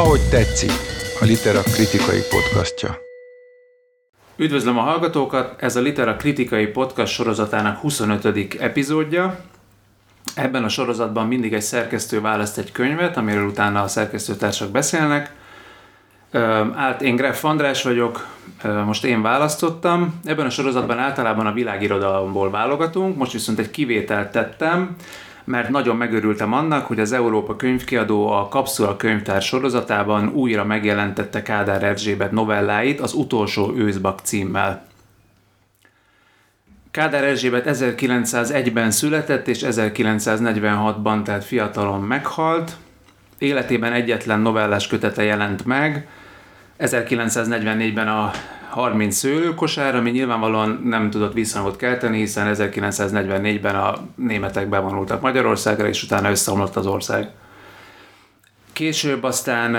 Ahogy tetszik, a Litera kritikai podcastja. Üdvözlöm a hallgatókat, ez a Litera kritikai podcast sorozatának 25. epizódja. Ebben a sorozatban mindig egy szerkesztő választ egy könyvet, amiről utána a szerkesztőtársak beszélnek. Ált, én Greff András vagyok, most én választottam. Ebben a sorozatban általában a világirodalomból válogatunk, most viszont egy kivételt tettem, mert nagyon megörültem annak, hogy az Európa könyvkiadó a Kapszula könyvtár sorozatában újra megjelentette Kádár Erzsébet novelláit az utolsó őszbak címmel. Kádár Erzsébet 1901-ben született, és 1946-ban, tehát fiatalon meghalt. Életében egyetlen novellás kötete jelent meg, 1944-ben a 30 szőlőkosár, ami nyilvánvalóan nem tudott visszhangot kelteni, hiszen 1944-ben a németek bevonultak Magyarországra, és utána összeomlott az ország. Később aztán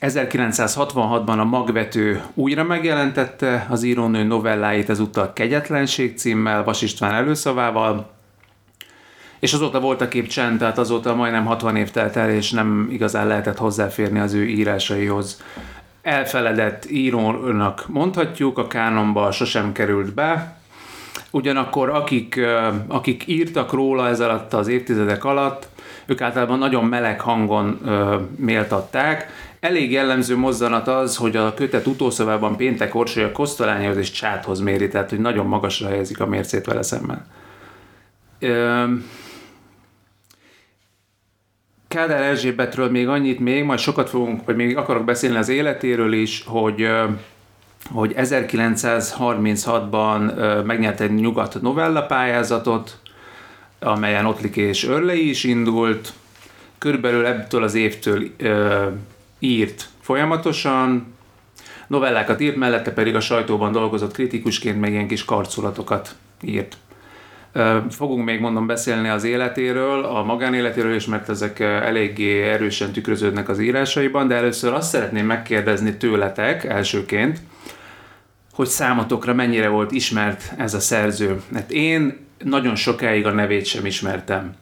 1966-ban a Magvető újra megjelentette az írónő novelláit, ezúttal Kegyetlenség címmel, Vas István előszavával, és azóta volt a kép csend, tehát azóta majdnem 60 év telt el, és nem igazán lehetett hozzáférni az ő írásaihoz elfeledett írónak mondhatjuk, a kánonba sosem került be, ugyanakkor akik, akik írtak róla ez alatt az évtizedek alatt, ők általában nagyon meleg hangon ö, méltatták. Elég jellemző mozzanat az, hogy a kötet utószavában péntek orsolya kosztolányhoz és csáthoz méri, tehát hogy nagyon magasra helyezik a mércét vele szemben. Ö, Kádár Erzsébetről még annyit még, majd sokat fogunk, vagy még akarok beszélni az életéről is, hogy hogy 1936-ban megnyerte egy nyugat novella pályázatot, amelyen Ottlik és Örlei is indult. Körülbelül ebből az évtől ö, írt folyamatosan, novellákat írt, mellette pedig a sajtóban dolgozott kritikusként, meg ilyen kis karcolatokat írt. Fogunk még mondom beszélni az életéről, a magánéletéről is, mert ezek eléggé erősen tükröződnek az írásaiban, de először azt szeretném megkérdezni tőletek elsőként, hogy számotokra mennyire volt ismert ez a szerző. Hát én nagyon sokáig a nevét sem ismertem.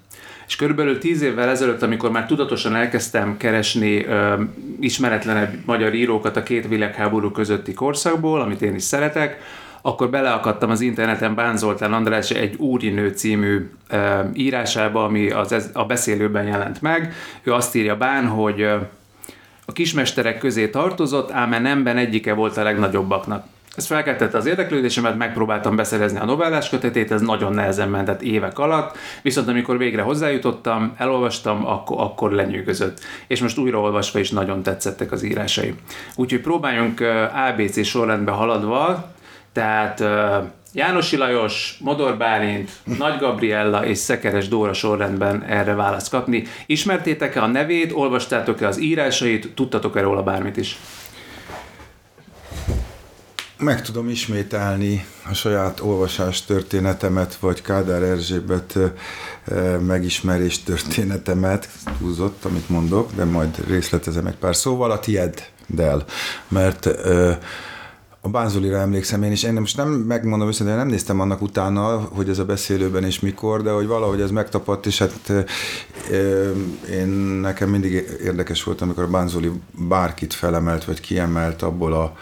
És körülbelül tíz évvel ezelőtt, amikor már tudatosan elkezdtem keresni ö, ismeretlenebb magyar írókat a két világháború közötti korszakból, amit én is szeretek, akkor beleakadtam az interneten Bán Zoltán András egy Úrinő című e, írásába, ami az, a beszélőben jelent meg. Ő azt írja Bán, hogy a kismesterek közé tartozott, ám nemben egyike volt a legnagyobbaknak. Ez felkeltette az érdeklődésemet, megpróbáltam beszerezni a novellás kötetét, ez nagyon nehezen mentett évek alatt, viszont amikor végre hozzájutottam, elolvastam, akkor, akkor lenyűgözött. És most újraolvasva is nagyon tetszettek az írásai. Úgyhogy próbáljunk ABC sorrendbe haladva tehát Jánosi Lajos, Modor Bálint, Nagy Gabriella és Szekeres Dóra sorrendben erre választ kapni. Ismertétek-e a nevét, olvastátok-e az írásait, tudtatok-e róla bármit is? Meg tudom ismételni a saját olvasás történetemet, vagy Kádár Erzsébet megismerés történetemet, túlzott, amit mondok, de majd részletezem egy pár szóval, a del, mert a Bánzolira emlékszem én is, én most nem megmondom őszintén, nem néztem annak utána, hogy ez a beszélőben és mikor, de hogy valahogy ez megtapadt, és hát én nekem mindig érdekes volt, amikor a Bánzoli bárkit felemelt, vagy kiemelt abból a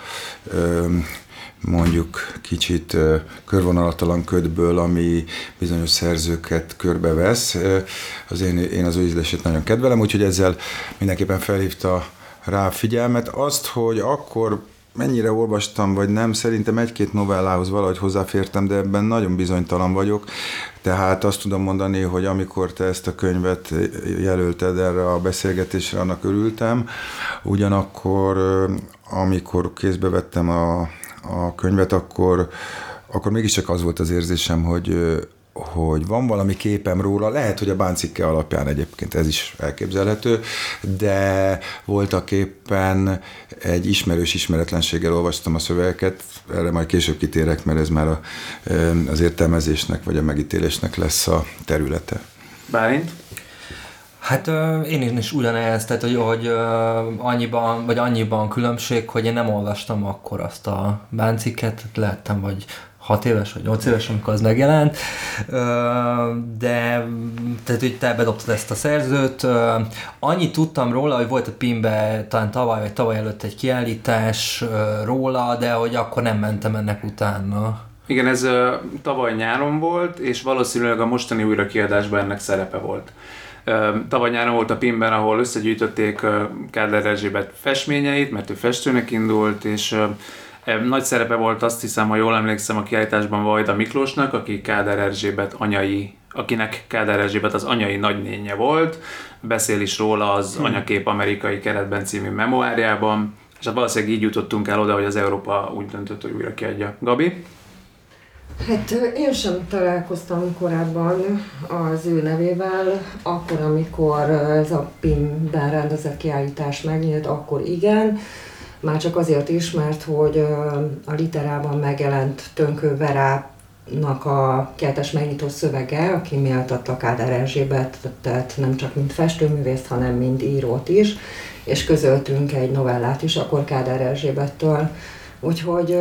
mondjuk kicsit körvonalatalan ködből, ami bizonyos szerzőket körbevesz. Az én, én az ő ízlését nagyon kedvelem, úgyhogy ezzel mindenképpen felhívta rá figyelmet. Azt, hogy akkor mennyire olvastam, vagy nem, szerintem egy-két novellához valahogy hozzáfértem, de ebben nagyon bizonytalan vagyok. Tehát azt tudom mondani, hogy amikor te ezt a könyvet jelölted erre a beszélgetésre, annak örültem. Ugyanakkor, amikor kézbe vettem a, a könyvet, akkor, akkor mégiscsak az volt az érzésem, hogy hogy van valami képem róla, lehet, hogy a báncikke alapján egyébként ez is elképzelhető, de voltak éppen egy ismerős ismeretlenséggel olvastam a szövegeket, erre majd később kitérek, mert ez már a, az értelmezésnek vagy a megítélésnek lesz a területe. Bálint? Hát én is ugyanez, tehát hogy, hogy annyiban, vagy annyiban különbség, hogy én nem olvastam akkor azt a bánciket, lehettem vagy 6 éves vagy 8 éves, amikor az megjelent, de tehát, hogy te bedobtad ezt a szerzőt. Annyit tudtam róla, hogy volt a Pimbe talán tavaly vagy tavaly előtt egy kiállítás róla, de hogy akkor nem mentem ennek utána. Igen, ez uh, tavaly nyáron volt, és valószínűleg a mostani újrakiadásban ennek szerepe volt. Tavaly nyáron volt a Pimben, ahol összegyűjtötték uh, Kádler Erzsébet festményeit, mert ő festőnek indult, és nagy szerepe volt azt hiszem, ha jól emlékszem a kiállításban Vajda Miklósnak, aki Kádár Erzsébet anyai, akinek Kádár Erzsébet az anyai nagynénye volt, beszél is róla az hmm. Anyakép amerikai keretben című memoárjában, és hát valószínűleg így jutottunk el oda, hogy az Európa úgy döntött, hogy újra kiadja. Gabi? Hát én sem találkoztam korábban az ő nevével, akkor, amikor ez a PIM-ben rendezett kiállítás megnyílt, akkor igen, már csak azért is, mert hogy a literában megjelent Tönkő Verának a kertes megnyitó szövege, aki méltatta Kádár Erzsébet, tehát nem csak mint festőművészt, hanem mint írót is, és közöltünk egy novellát is akkor Kádár Erzsébettől. Úgyhogy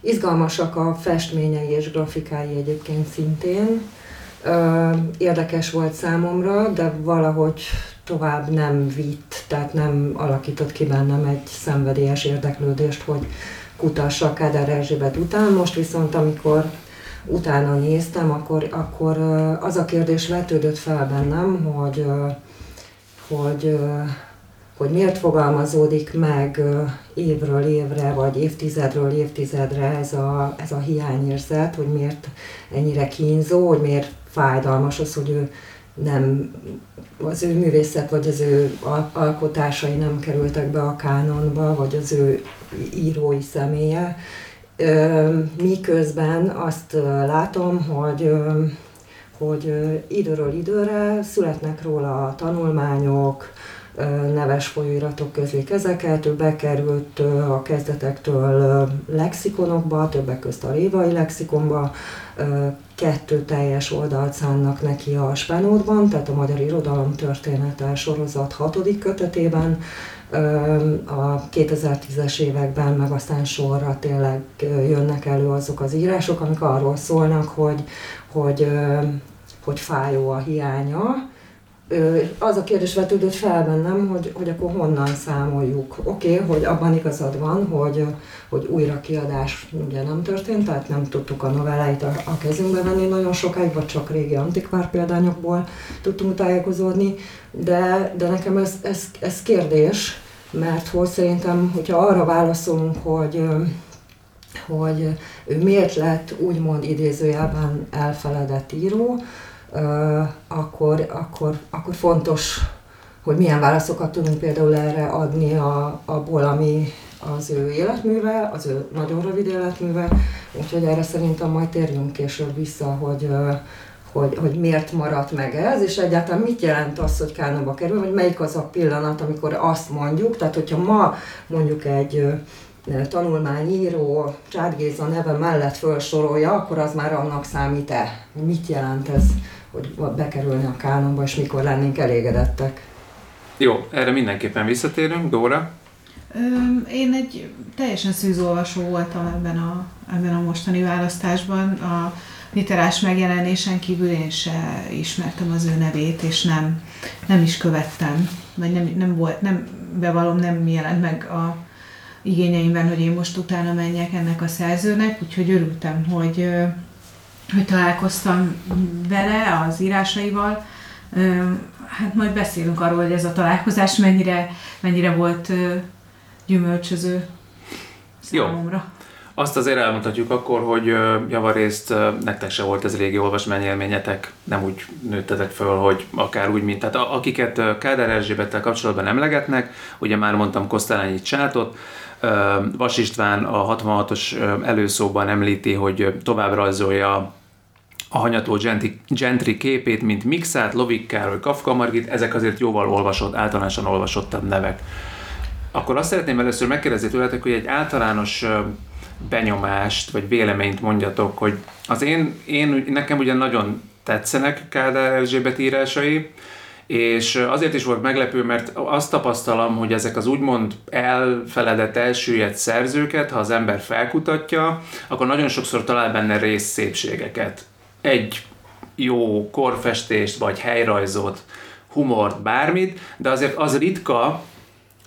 Izgalmasak a festményei és grafikái egyébként szintén. Érdekes volt számomra, de valahogy tovább nem vitt, tehát nem alakított ki bennem egy szenvedélyes érdeklődést, hogy kutassak Kádár Erzsébet után. Most viszont, amikor utána néztem, akkor, akkor az a kérdés vetődött fel bennem, hogy, hogy hogy miért fogalmazódik meg évről évre, vagy évtizedről évtizedre ez a, ez a hiányérzet, hogy miért ennyire kínzó, hogy miért fájdalmas az, hogy ő nem, az ő művészet vagy az ő alkotásai nem kerültek be a kánonba, vagy az ő írói személye. Miközben azt látom, hogy hogy időről időre születnek róla tanulmányok, neves folyóiratok közlik ezeket, ő bekerült a kezdetektől lexikonokba, többek közt a révai lexikonba, kettő teljes oldalt szánnak neki a Spenótban, tehát a Magyar Irodalom Története sorozat hatodik kötetében, a 2010-es években, meg aztán sorra tényleg jönnek elő azok az írások, amik arról szólnak, hogy, hogy, hogy fájó a hiánya, az a kérdés vetődött fel bennem, hogy, hogy akkor honnan számoljuk. Oké, okay, hogy abban igazad van, hogy, hogy újra kiadás ugye nem történt, tehát nem tudtuk a novelláit a, a kezünkbe venni nagyon sokáig, vagy csak régi antikvár példányokból tudtunk tájékozódni, de, de nekem ez, ez, ez kérdés, mert hogy szerintem, hogyha arra válaszolunk, hogy hogy ő miért lett úgymond idézőjelben elfeledett író, akkor, akkor, akkor fontos, hogy milyen válaszokat tudunk például erre adni a, abból, ami az ő életműve, az ő nagyon rövid életműve, úgyhogy erre szerintem majd térjünk később vissza, hogy, hogy, hogy miért maradt meg ez, és egyáltalán mit jelent az, hogy Kánóba kerül, vagy melyik az a pillanat, amikor azt mondjuk, tehát hogyha ma mondjuk egy tanulmányíró Csád Géza neve mellett felsorolja, akkor az már annak számít-e? Mit jelent ez? Hogy bekerülni a kánonba, és mikor lennénk elégedettek. Jó, erre mindenképpen visszatérünk. Dóra? Én egy teljesen szűzolvasó voltam ebben a, ebben a mostani választásban. A literás megjelenésen kívül én se ismertem az ő nevét, és nem, nem is követtem, vagy nem, nem volt, nem bevallom, nem jelent meg a igényeimben, hogy én most utána menjek ennek a szerzőnek, úgyhogy örültem, hogy, hogy találkoztam vele, az írásaival. Hát majd beszélünk arról, hogy ez a találkozás mennyire, mennyire volt gyümölcsöző számomra. Jó. Azt azért elmondhatjuk akkor, hogy javarészt nektek se volt ez régi olvasmányélményetek, nem úgy nőttetek föl, hogy akár úgy, mint tehát akiket Kádár Erzsébettel kapcsolatban emlegetnek, ugye már mondtam Kosztálányi Csátot, Vas István a 66-os előszóban említi, hogy tovább rajzolja a hanyató gentry, gentry képét, mint Mixát, Lovik Károly, Kafka Margit, ezek azért jóval olvasott, általánosan olvasottabb nevek. Akkor azt szeretném először megkérdezni tőletek, hogy egy általános benyomást vagy véleményt mondjatok, hogy az én, én nekem ugye nagyon tetszenek Kádár Erzsébet írásai, és azért is volt meglepő, mert azt tapasztalom, hogy ezek az úgymond elfeledett, elsüllyedt szerzőket, ha az ember felkutatja, akkor nagyon sokszor talál benne rész szépségeket. Egy jó korfestést, vagy helyrajzot, humort, bármit, de azért az ritka,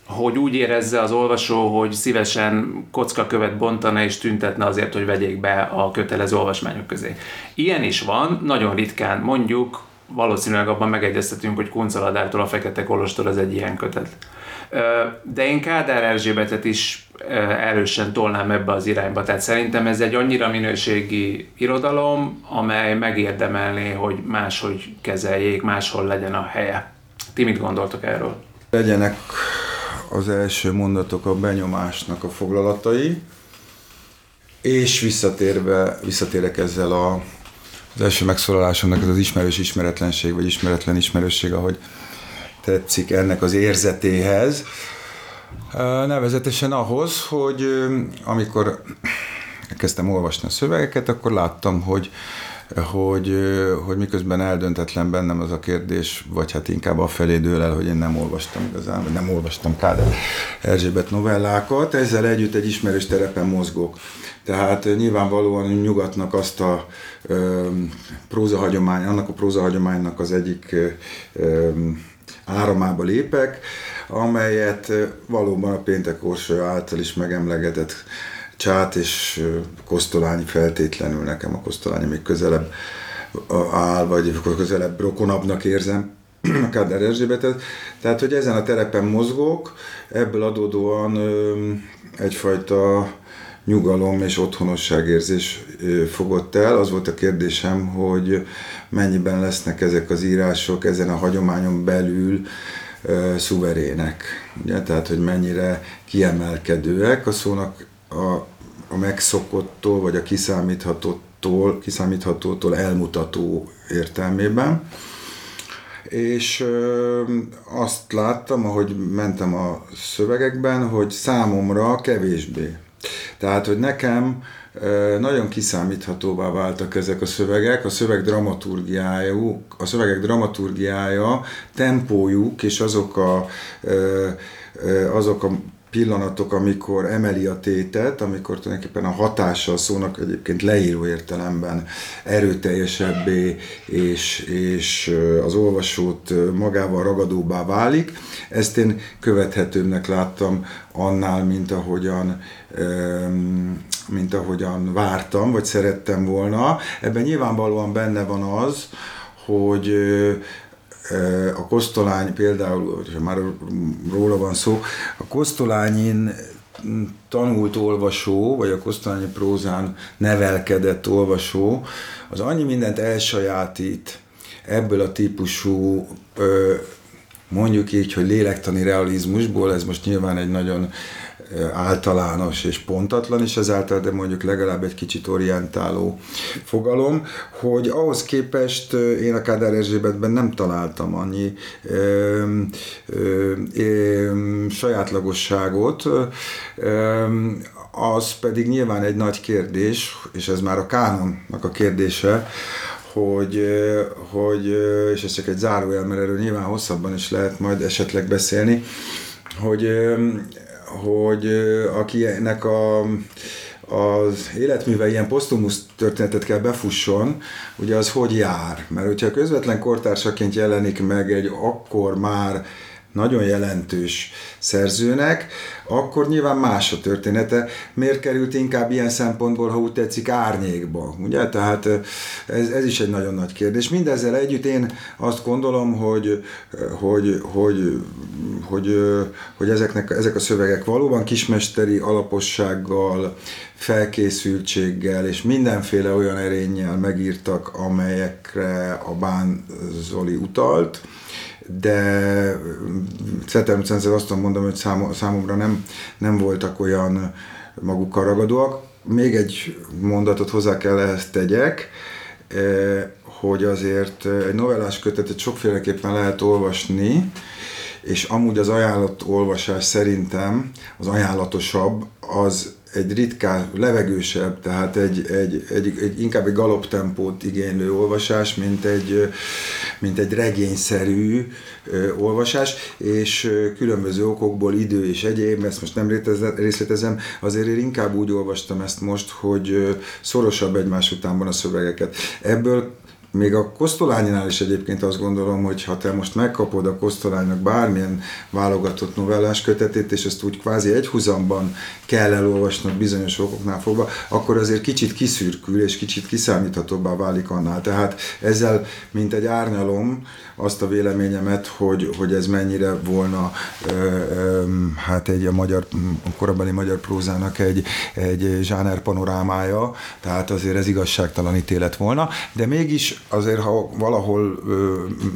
hogy úgy érezze az olvasó, hogy szívesen kockakövet bontana és tüntetne azért, hogy vegyék be a kötelező olvasmányok közé. Ilyen is van, nagyon ritkán, mondjuk valószínűleg abban megegyeztetünk, hogy Kuncaladártól a Fekete Kolostor az egy ilyen kötet. De én Kádár Erzsébetet is erősen tolnám ebbe az irányba, tehát szerintem ez egy annyira minőségi irodalom, amely megérdemelné, hogy máshogy kezeljék, máshol legyen a helye. Ti mit gondoltok erről? Legyenek az első mondatok a benyomásnak a foglalatai, és visszatérve, visszatérek ezzel a, az első megszólalásomnak ez az ismerős ismeretlenség, vagy ismeretlen ismerősség, ahogy tetszik ennek az érzetéhez. Nevezetesen ahhoz, hogy amikor kezdtem olvasni a szövegeket, akkor láttam, hogy hogy, hogy miközben eldöntetlen bennem az a kérdés, vagy hát inkább a felé dől el, hogy én nem olvastam igazán, vagy nem olvastam Káder Erzsébet novellákat, ezzel együtt egy ismerős terepen mozgok. Tehát nyilvánvalóan nyugatnak azt a ö, prózahagyomány, annak a prózahagyománynak az egyik ö, áramába lépek, amelyet valóban a péntek által is megemlegetett Csát és Kosztolányi feltétlenül nekem a Kosztolányi még közelebb áll, vagy közelebb rokonabbnak érzem a Káder Erzsébetet. Tehát, hogy ezen a terepen mozgok, ebből adódóan egyfajta nyugalom és otthonosságérzés fogott el. Az volt a kérdésem, hogy mennyiben lesznek ezek az írások ezen a hagyományon belül szuverének. Ugye? Tehát, hogy mennyire kiemelkedőek a szónak a, a megszokottól, vagy a kiszámíthatótól, kiszámíthatótól elmutató értelmében. És ö, azt láttam, ahogy mentem a szövegekben, hogy számomra kevésbé. Tehát, hogy nekem nagyon kiszámíthatóvá váltak ezek a szövegek, a szöveg dramaturgiája, a szövegek dramaturgiája, tempójuk és azok a, azok a pillanatok, amikor emeli a tétet, amikor tulajdonképpen a hatása a szónak egyébként leíró értelemben erőteljesebbé és, és az olvasót magával ragadóbbá válik. Ezt én követhetőbbnek láttam annál, mint ahogyan mint ahogyan vártam, vagy szerettem volna. Ebben nyilvánvalóan benne van az, hogy a Kosztolány például, ha már róla van szó, a Kosztolányin tanult olvasó, vagy a Kosztolányi prózán nevelkedett olvasó, az annyi mindent elsajátít ebből a típusú mondjuk így, hogy lélektani realizmusból, ez most nyilván egy nagyon általános és pontatlan, és ezáltal, de mondjuk legalább egy kicsit orientáló fogalom, hogy ahhoz képest én a Kádár Erzsébetben nem találtam annyi ö, ö, ö, sajátlagosságot, ö, az pedig nyilván egy nagy kérdés, és ez már a kánonnak a kérdése, hogy, hogy, és ez csak egy zárójel, mert erről nyilván hosszabban is lehet majd esetleg beszélni, hogy hogy akinek a, az életműve ilyen posztumusz történetet kell befusson, ugye az hogy jár? Mert hogyha közvetlen kortársaként jelenik meg egy akkor már nagyon jelentős szerzőnek, akkor nyilván más a története. Miért került inkább ilyen szempontból, ha úgy tetszik, árnyékba? Ugye? Tehát ez, ez is egy nagyon nagy kérdés. Mindezzel együtt én azt gondolom, hogy, hogy, hogy, hogy, hogy ezeknek, ezek a szövegek valóban kismesteri alapossággal, felkészültséggel és mindenféle olyan erénnyel megírtak, amelyekre a Bán Zoli utalt de természetesen azt tudom mondani, hogy számomra nem, nem voltak olyan magukkal ragadóak. Még egy mondatot hozzá kell ehhez tegyek, eh, hogy azért egy novellás kötetet sokféleképpen lehet olvasni, és amúgy az ajánlott olvasás szerintem az ajánlatosabb az egy ritká, levegősebb, tehát egy, egy, egy, egy inkább egy galoptempót igénylő olvasás, mint egy, mint egy regényszerű olvasás, és különböző okokból, idő és egyéb, ezt most nem részletezem, azért én inkább úgy olvastam ezt most, hogy szorosabb egymás utánban a szövegeket. Ebből még a Kosztolányinál is egyébként azt gondolom, hogy ha te most megkapod a Kosztolánynak bármilyen válogatott novellás kötetét, és ezt úgy kvázi egyhuzamban kell elolvasnod bizonyos okoknál fogva, akkor azért kicsit kiszürkül, és kicsit kiszámíthatóbbá válik annál. Tehát ezzel, mint egy árnyalom, azt a véleményemet, hogy, hogy ez mennyire volna hát egy a magyar, a korabeli magyar prózának egy, egy zsáner panorámája, tehát azért ez igazságtalan ítélet volna, de mégis azért, ha valahol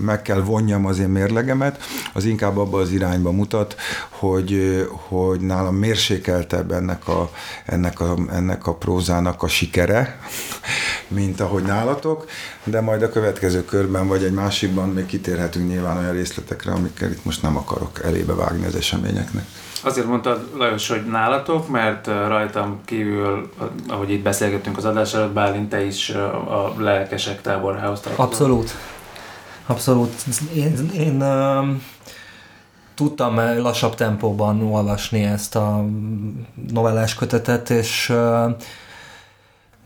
meg kell vonjam az én mérlegemet, az inkább abba az irányba mutat, hogy, hogy nálam mérsékeltebb ennek a, ennek, a, ennek a prózának a sikere, mint ahogy nálatok, de majd a következő körben vagy egy másikban még kitérhetünk nyilván olyan részletekre, amikkel itt most nem akarok elébe vágni az eseményeknek. Azért mondtad, Lajos, hogy nálatok, mert rajtam kívül, ahogy itt beszélgettünk az adás előtt, Bálint, te is a lelkesek táborhához tartozol. Abszolút. Abszolút. Én, én tudtam lassabb tempóban olvasni ezt a novellás kötetet, és uh,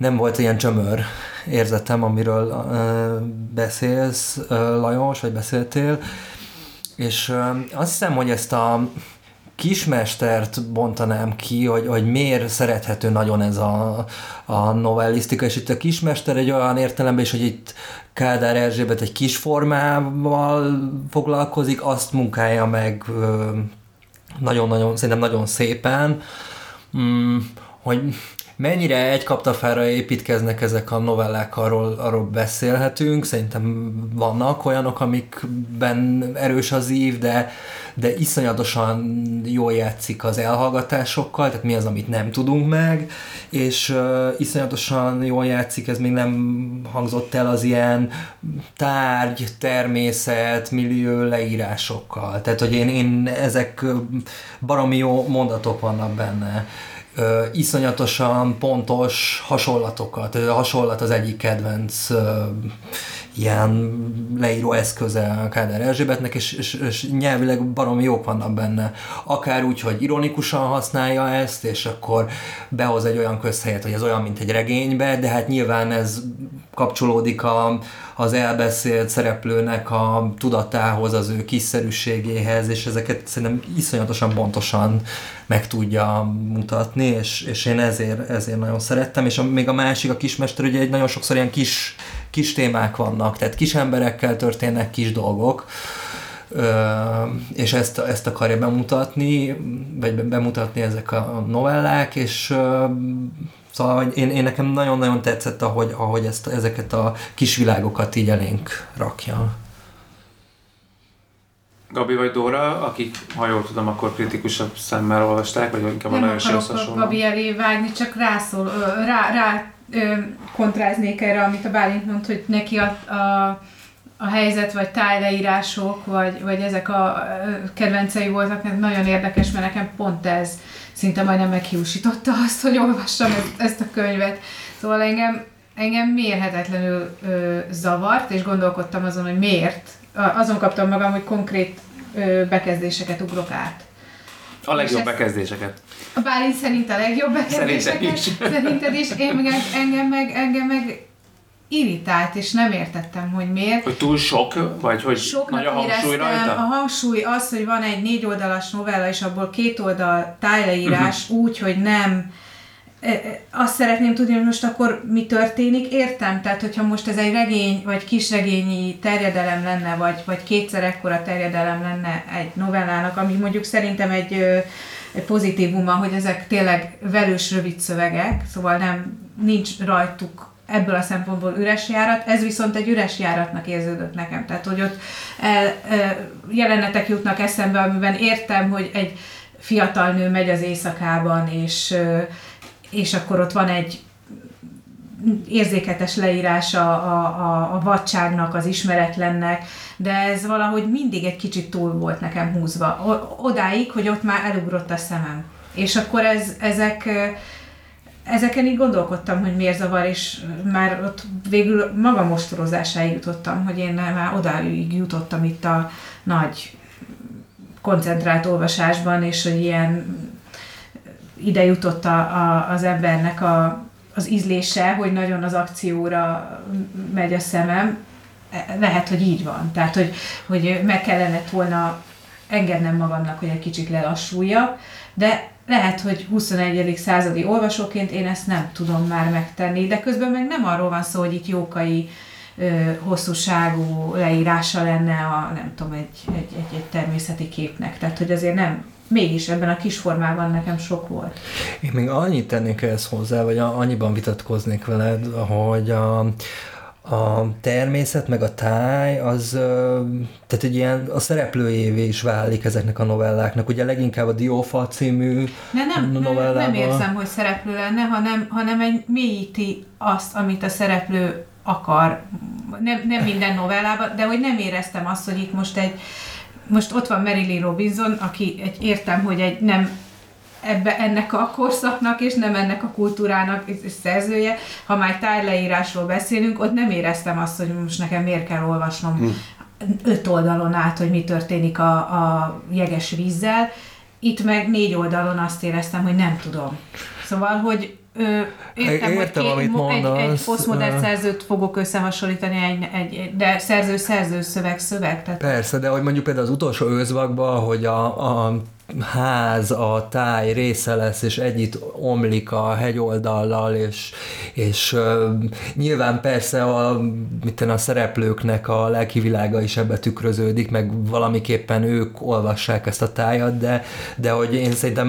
nem volt ilyen csömör érzetem, amiről uh, beszélsz, Lajos, vagy beszéltél, és uh, azt hiszem, hogy ezt a kismestert bontanám ki, hogy, hogy miért szerethető nagyon ez a, a novellisztika, és itt a kismester egy olyan értelemben is, hogy itt Kádár Erzsébet egy kis formával foglalkozik, azt munkálja meg nagyon-nagyon, szerintem nagyon szépen, mm, hogy mennyire egy kaptafára építkeznek ezek a novellák, arról, arról beszélhetünk. Szerintem vannak olyanok, amikben erős az ív, de, de iszonyatosan jól játszik az elhallgatásokkal, tehát mi az, amit nem tudunk meg, és uh, iszonyatosan jól játszik, ez még nem hangzott el az ilyen tárgy, természet, millió leírásokkal. Tehát, hogy én, én ezek baromi jó mondatok vannak benne ö, iszonyatosan pontos hasonlatokat. A hasonlat az egyik kedvenc ö, ilyen leíró eszköze Kádár Erzsébetnek, és, és, és nyelvileg baromi jók vannak benne. Akár úgy, hogy ironikusan használja ezt, és akkor behoz egy olyan közhelyet, hogy ez olyan, mint egy regénybe, de hát nyilván ez kapcsolódik a, az elbeszélt szereplőnek a tudatához, az ő kiszerűségéhez, és ezeket szerintem iszonyatosan pontosan meg tudja mutatni, és, és én ezért, ezért nagyon szerettem, és a, még a másik, a kismester, ugye egy nagyon sokszor ilyen kis, kis témák vannak, tehát kis emberekkel történnek kis dolgok, és ezt, ezt akarja bemutatni, vagy bemutatni ezek a novellák, és Szóval én, én nekem nagyon-nagyon tetszett, ahogy, ahogy ezt, ezeket a kis világokat így elénk rakja. Gabi vagy Dóra, akik, ha jól tudom, akkor kritikusabb szemmel olvasták, vagy inkább Nem a akarok Gabi elé vágni, csak rászól, rá, rá kontráznék erre, amit a Bálint mond, hogy neki a, a, a helyzet, vagy tájleírások, vagy, vagy ezek a kedvencei voltak, nagyon érdekes, mert nekem pont ez szinte majdnem meghiúsította azt, hogy olvassam ezt a könyvet. Szóval engem, engem mérhetetlenül ö, zavart, és gondolkodtam azon, hogy miért. Azon kaptam magam, hogy konkrét ö, bekezdéseket ugrok át. A legjobb bekezdéseket. A Bálint szerint a legjobb bekezdéseket. Szerintem is. Szerinted is. Én meg, engem meg, engem meg irritált, és nem értettem, hogy miért. Hogy túl sok, vagy hogy Soknak nagy a hangsúly rajta? A hangsúly az, hogy van egy négy oldalas novella, és abból két oldal tájleírás uh-huh. úgy, hogy nem azt szeretném tudni, hogy most akkor mi történik, értem, tehát hogyha most ez egy regény, vagy kisregényi terjedelem lenne, vagy, vagy kétszer ekkora terjedelem lenne egy novellának, ami mondjuk szerintem egy, egy pozitívuma, hogy ezek tényleg velős rövid szövegek, szóval nem nincs rajtuk ebből a szempontból üres járat, ez viszont egy üres járatnak érződött nekem. Tehát, hogy ott el, jelenetek jutnak eszembe, amiben értem, hogy egy fiatal nő megy az éjszakában, és, és akkor ott van egy érzéketes leírása a, a, a vadságnak, az ismeretlennek, de ez valahogy mindig egy kicsit túl volt nekem húzva. Odáig, hogy ott már elugrott a szemem. És akkor ez, ezek ezeken így gondolkodtam, hogy miért zavar, és már ott végül magam mostorozásáig jutottam, hogy én már odáig jutottam itt a nagy koncentrált olvasásban, és hogy ilyen ide jutott a, a, az embernek a, az ízlése, hogy nagyon az akcióra megy a szemem. Lehet, hogy így van. Tehát, hogy, hogy meg kellene volna engednem magamnak, hogy egy kicsit lelassuljak, de lehet, hogy 21. századi olvasóként én ezt nem tudom már megtenni, de közben meg nem arról van szó, hogy itt jókai ö, hosszúságú leírása lenne a, nem tudom, egy, egy, egy, egy természeti képnek. Tehát, hogy azért nem, mégis ebben a kis formában nekem sok volt. Én még annyit tennék ehhez hozzá, vagy annyiban vitatkoznék veled, hogy a, a természet meg a táj az, tehát egy ilyen a szereplőjévé is válik ezeknek a novelláknak. Ugye leginkább a Diófa című De nem, novellában. Nem, nem érzem, hogy szereplő lenne, hanem, hanem egy mélyíti azt, amit a szereplő akar. Nem, nem minden novellában, de hogy nem éreztem azt, hogy itt most egy most ott van Marilyn Robinson, aki egy, értem, hogy egy nem ebbe, ennek a korszaknak, és nem ennek a kultúrának szerzője. Ha már tájleírásról beszélünk, ott nem éreztem azt, hogy most nekem miért kell olvasnom hmm. öt oldalon át, hogy mi történik a, a jeges vízzel. Itt meg négy oldalon azt éreztem, hogy nem tudom. Szóval, hogy Ö, értem, értem, hogy két, amit mondasz. Egy, egy posztmodern szerzőt fogok összehasonlítani, egy, egy, de szerző, szerző, szöveg, szöveg. Tehát... Persze, de hogy mondjuk például az utolsó őzvakban, hogy a, a ház, a táj része lesz, és együtt omlik a hegyoldallal, és, és uh, nyilván persze a, mit a szereplőknek a lelki világa is ebbe tükröződik, meg valamiképpen ők olvassák ezt a tájat, de, de hogy én szerintem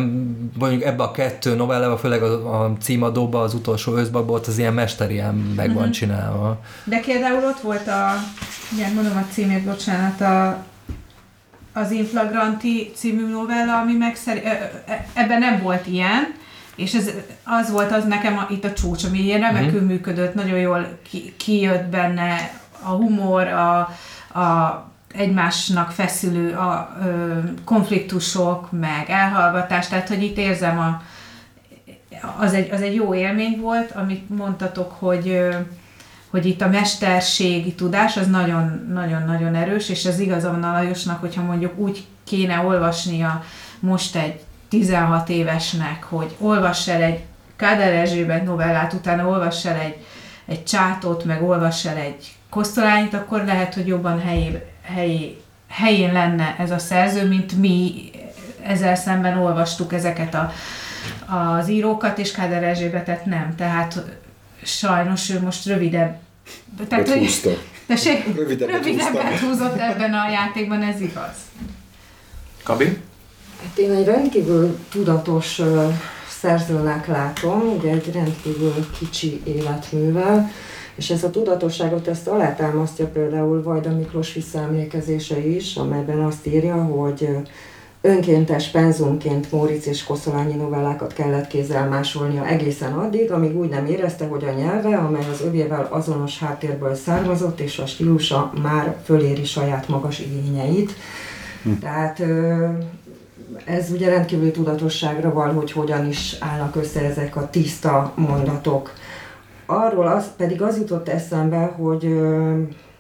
mondjuk ebbe a kettő novellába, főleg a, a címadóba, az utolsó őszbakban volt az ilyen mesterien meg van uh-huh. csinálva. De például ott volt a, igen, mondom a címét, bocsánat, a az Inflagranti című novella, ami meg ebben nem volt ilyen, és ez, az volt az nekem a, itt a csúcs, ami ilyen remekül uh-huh. működött, nagyon jól ki, kijött benne a humor, a, a egymásnak feszülő a, ö, konfliktusok, meg elhallgatás, tehát hogy itt érzem a, az egy, az egy jó élmény volt, amit mondtatok, hogy ö, hogy itt a mesterségi tudás az nagyon-nagyon-nagyon erős, és ez igaza van a Lajosnak, hogyha mondjuk úgy kéne olvasnia most egy 16 évesnek, hogy olvass el egy Káder Erzsébet novellát, utána olvass el egy, egy csátot, meg olvass el egy kosztolányit, akkor lehet, hogy jobban helyé, helyé, helyén lenne ez a szerző, mint mi ezzel szemben olvastuk ezeket a, az írókat, és Káder Erzsébetet nem. Tehát sajnos ő most rövidebb tehát, hogy, húzta. Tessék, rövidebbet, rövidebbet húzott ebben a játékban, ez igaz. Kabi? Hát én egy rendkívül tudatos uh, szerzőnek látom, ugye egy rendkívül kicsi életművel, és ez a tudatosságot ezt alátámasztja például Vajda Miklós visszaemlékezése is, amelyben azt írja, hogy önkéntes penzumként Móric és Koszolányi novellákat kellett kézzel másolnia egészen addig, amíg úgy nem érezte, hogy a nyelve, amely az övével azonos háttérből származott, és a stílusa már föléri saját magas igényeit. Hm. Tehát ez ugye rendkívüli tudatosságra van, hogy hogyan is állnak össze ezek a tiszta mondatok. Arról az, pedig az jutott eszembe, hogy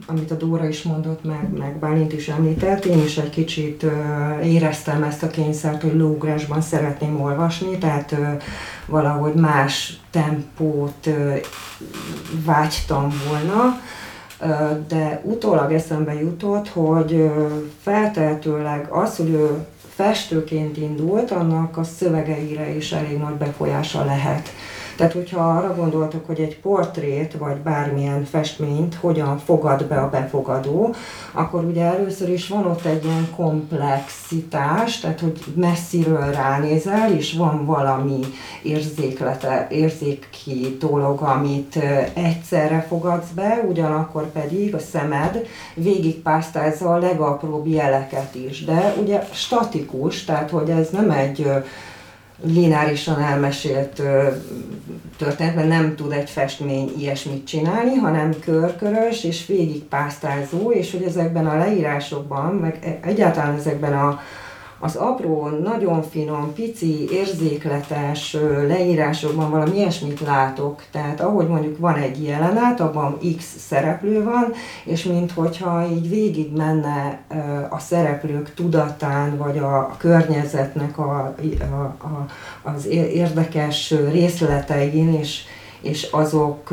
amit a Dóra is mondott, meg, meg Bálint is említett, én is egy kicsit uh, éreztem ezt a kényszert, hogy lógrásban szeretném olvasni, tehát uh, valahogy más tempót uh, vágytam volna, uh, de utólag eszembe jutott, hogy uh, feltehetőleg az, hogy ő festőként indult, annak a szövegeire is elég nagy befolyása lehet. Tehát, hogyha arra gondoltok, hogy egy portrét, vagy bármilyen festményt hogyan fogad be a befogadó, akkor ugye először is van ott egy ilyen komplexitás, tehát, hogy messziről ránézel, és van valami érzéklete, érzéki dolog, amit egyszerre fogadsz be, ugyanakkor pedig a szemed végigpásztázza a legapróbb jeleket is. De ugye statikus, tehát, hogy ez nem egy lineárisan elmesélt történet, mert nem tud egy festmény ilyesmit csinálni, hanem körkörös és végigpásztázó, és hogy ezekben a leírásokban, meg e, egyáltalán ezekben a, az apró, nagyon finom, pici, érzékletes leírásokban valami ilyesmit látok. Tehát ahogy mondjuk van egy jelenet, abban X szereplő van, és minthogyha így végig menne a szereplők tudatán, vagy a környezetnek a, a, a, az érdekes részletein, és, és azok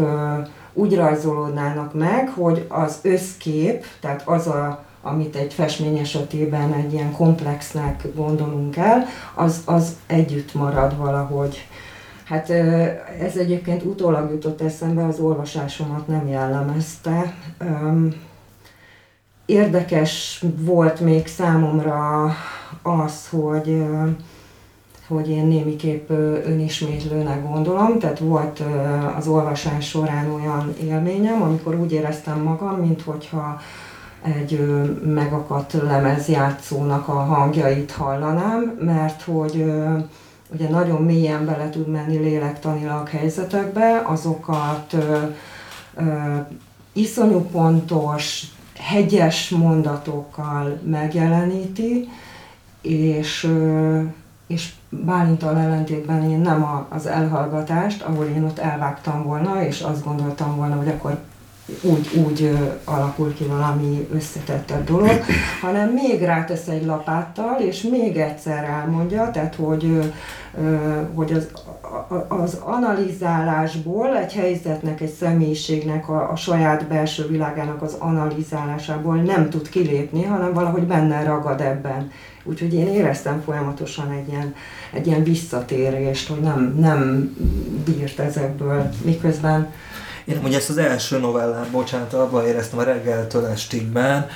úgy rajzolódnának meg, hogy az összkép, tehát az a amit egy festmény esetében egy ilyen komplexnek gondolunk el, az, az együtt marad valahogy. Hát ez egyébként utólag jutott eszembe, az olvasásomat nem jellemezte. Érdekes volt még számomra az, hogy hogy én némiképp önismétlőnek gondolom, tehát volt az olvasás során olyan élményem, amikor úgy éreztem magam, mint hogyha egy megakadt lemezjátszónak a hangjait hallanám, mert hogy ugye nagyon mélyen bele tud menni lélektanilag helyzetekbe, azokat iszonyú pontos, hegyes mondatokkal megjeleníti, és, és Bálintal ellentétben én nem az elhallgatást, ahol én ott elvágtam volna, és azt gondoltam volna, hogy akkor úgy, úgy alakul ki valami összetettebb dolog, hanem még rátesz egy lapáttal, és még egyszer elmondja, tehát hogy, hogy az, az analizálásból, egy helyzetnek, egy személyiségnek, a, a saját belső világának az analizálásából nem tud kilépni, hanem valahogy benne ragad ebben. Úgyhogy én éreztem folyamatosan egy ilyen, egy ilyen visszatérést, hogy nem, nem bírt ezekből, miközben én ugye ezt az első novellát, bocsánat, abban éreztem a reggeltől estigben,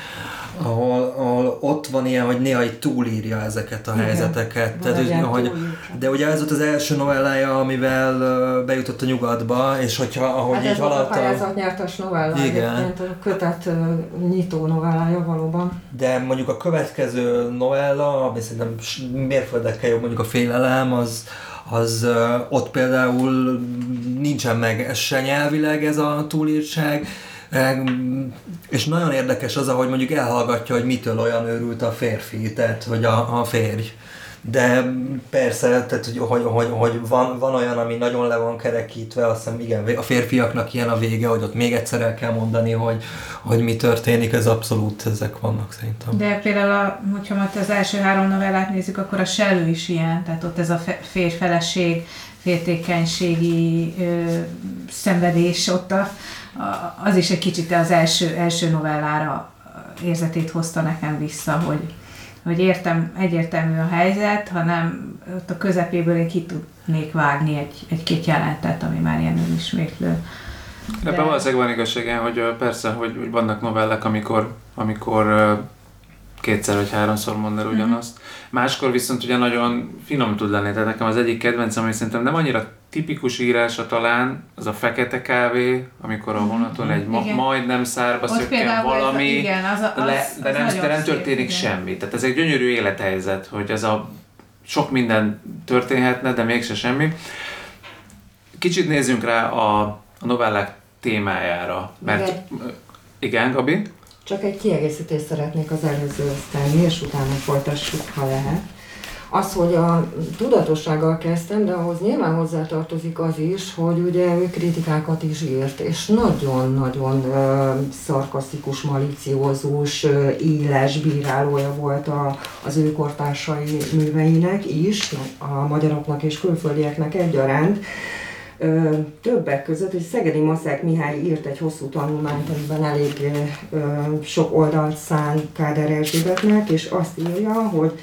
ahol, ahol ott van ilyen, hogy néha így túlírja ezeket a Igen, helyzeteket. Tehát, hogy, hogy, de ugye ez volt az első novellája, amivel bejutott a nyugatba, és hogyha ahogy hát így haladt... a pályázatnyertes novella, Igen. a kötet nyitó novellája valóban. De mondjuk a következő novella, ami szerintem mérföldekkel jobb, mondjuk a félelem, az, az ott például nincsen meg se nyelvileg ez a túlírtság, és nagyon érdekes az, ahogy mondjuk elhallgatja, hogy mitől olyan őrült a férfi, tehát hogy a, a férj. De persze, tehát, hogy, hogy, hogy, hogy van, van olyan, ami nagyon le van kerekítve, azt hiszem igen, a férfiaknak ilyen a vége, hogy ott még egyszer el kell mondani, hogy, hogy mi történik, ez abszolút ezek vannak szerintem. De például, a, hogyha most az első három novellát nézzük, akkor a sellő is ilyen, tehát ott ez a férfeleség, féltékenységi ö, szenvedés ott a, az is egy kicsit az első, első novellára érzetét hozta nekem vissza, hogy, hogy értem, egyértelmű a helyzet, hanem ott a közepéből én ki tudnék vágni egy, egy-két jelentet, ami már ilyen önismétlő. De... Ebben valószínűleg van igazság, hogy persze, hogy, hogy vannak novellek, amikor, amikor kétszer vagy háromszor mond el mhm. ugyanazt. Mm-hmm. Máskor viszont ugye nagyon finom tud lenni, tehát nekem az egyik kedvencem, ami szerintem nem annyira tipikus írása talán, az a fekete kávé, amikor a mhm. vonaton egy ma- majdnem szárba szökken valami, igen, az a, az, le, de, nem, de nem történik szép, semmi. Tehát ez egy gyönyörű élethelyzet, hogy ez a sok minden történhetne, de mégse semmi. Kicsit nézzünk rá a, a novellák témájára, mert igen, igen Gabi? Csak egy kiegészítést szeretnék az előzőhöz tenni, és utána folytassuk, ha lehet. Az, hogy a tudatossággal kezdtem, de ahhoz nyilván hozzátartozik az is, hogy ugye ő kritikákat is írt, és nagyon-nagyon szarkasztikus, maliciózus, éles bírálója volt a, az ő kortársai műveinek is, a magyaroknak és külföldieknek egyaránt. Ö, többek között, hogy Szegedi Maszák Mihály írt egy hosszú tanulmányt, amiben elég ö, sok oldalt szán Káder Erzsébetnek, és azt írja, hogy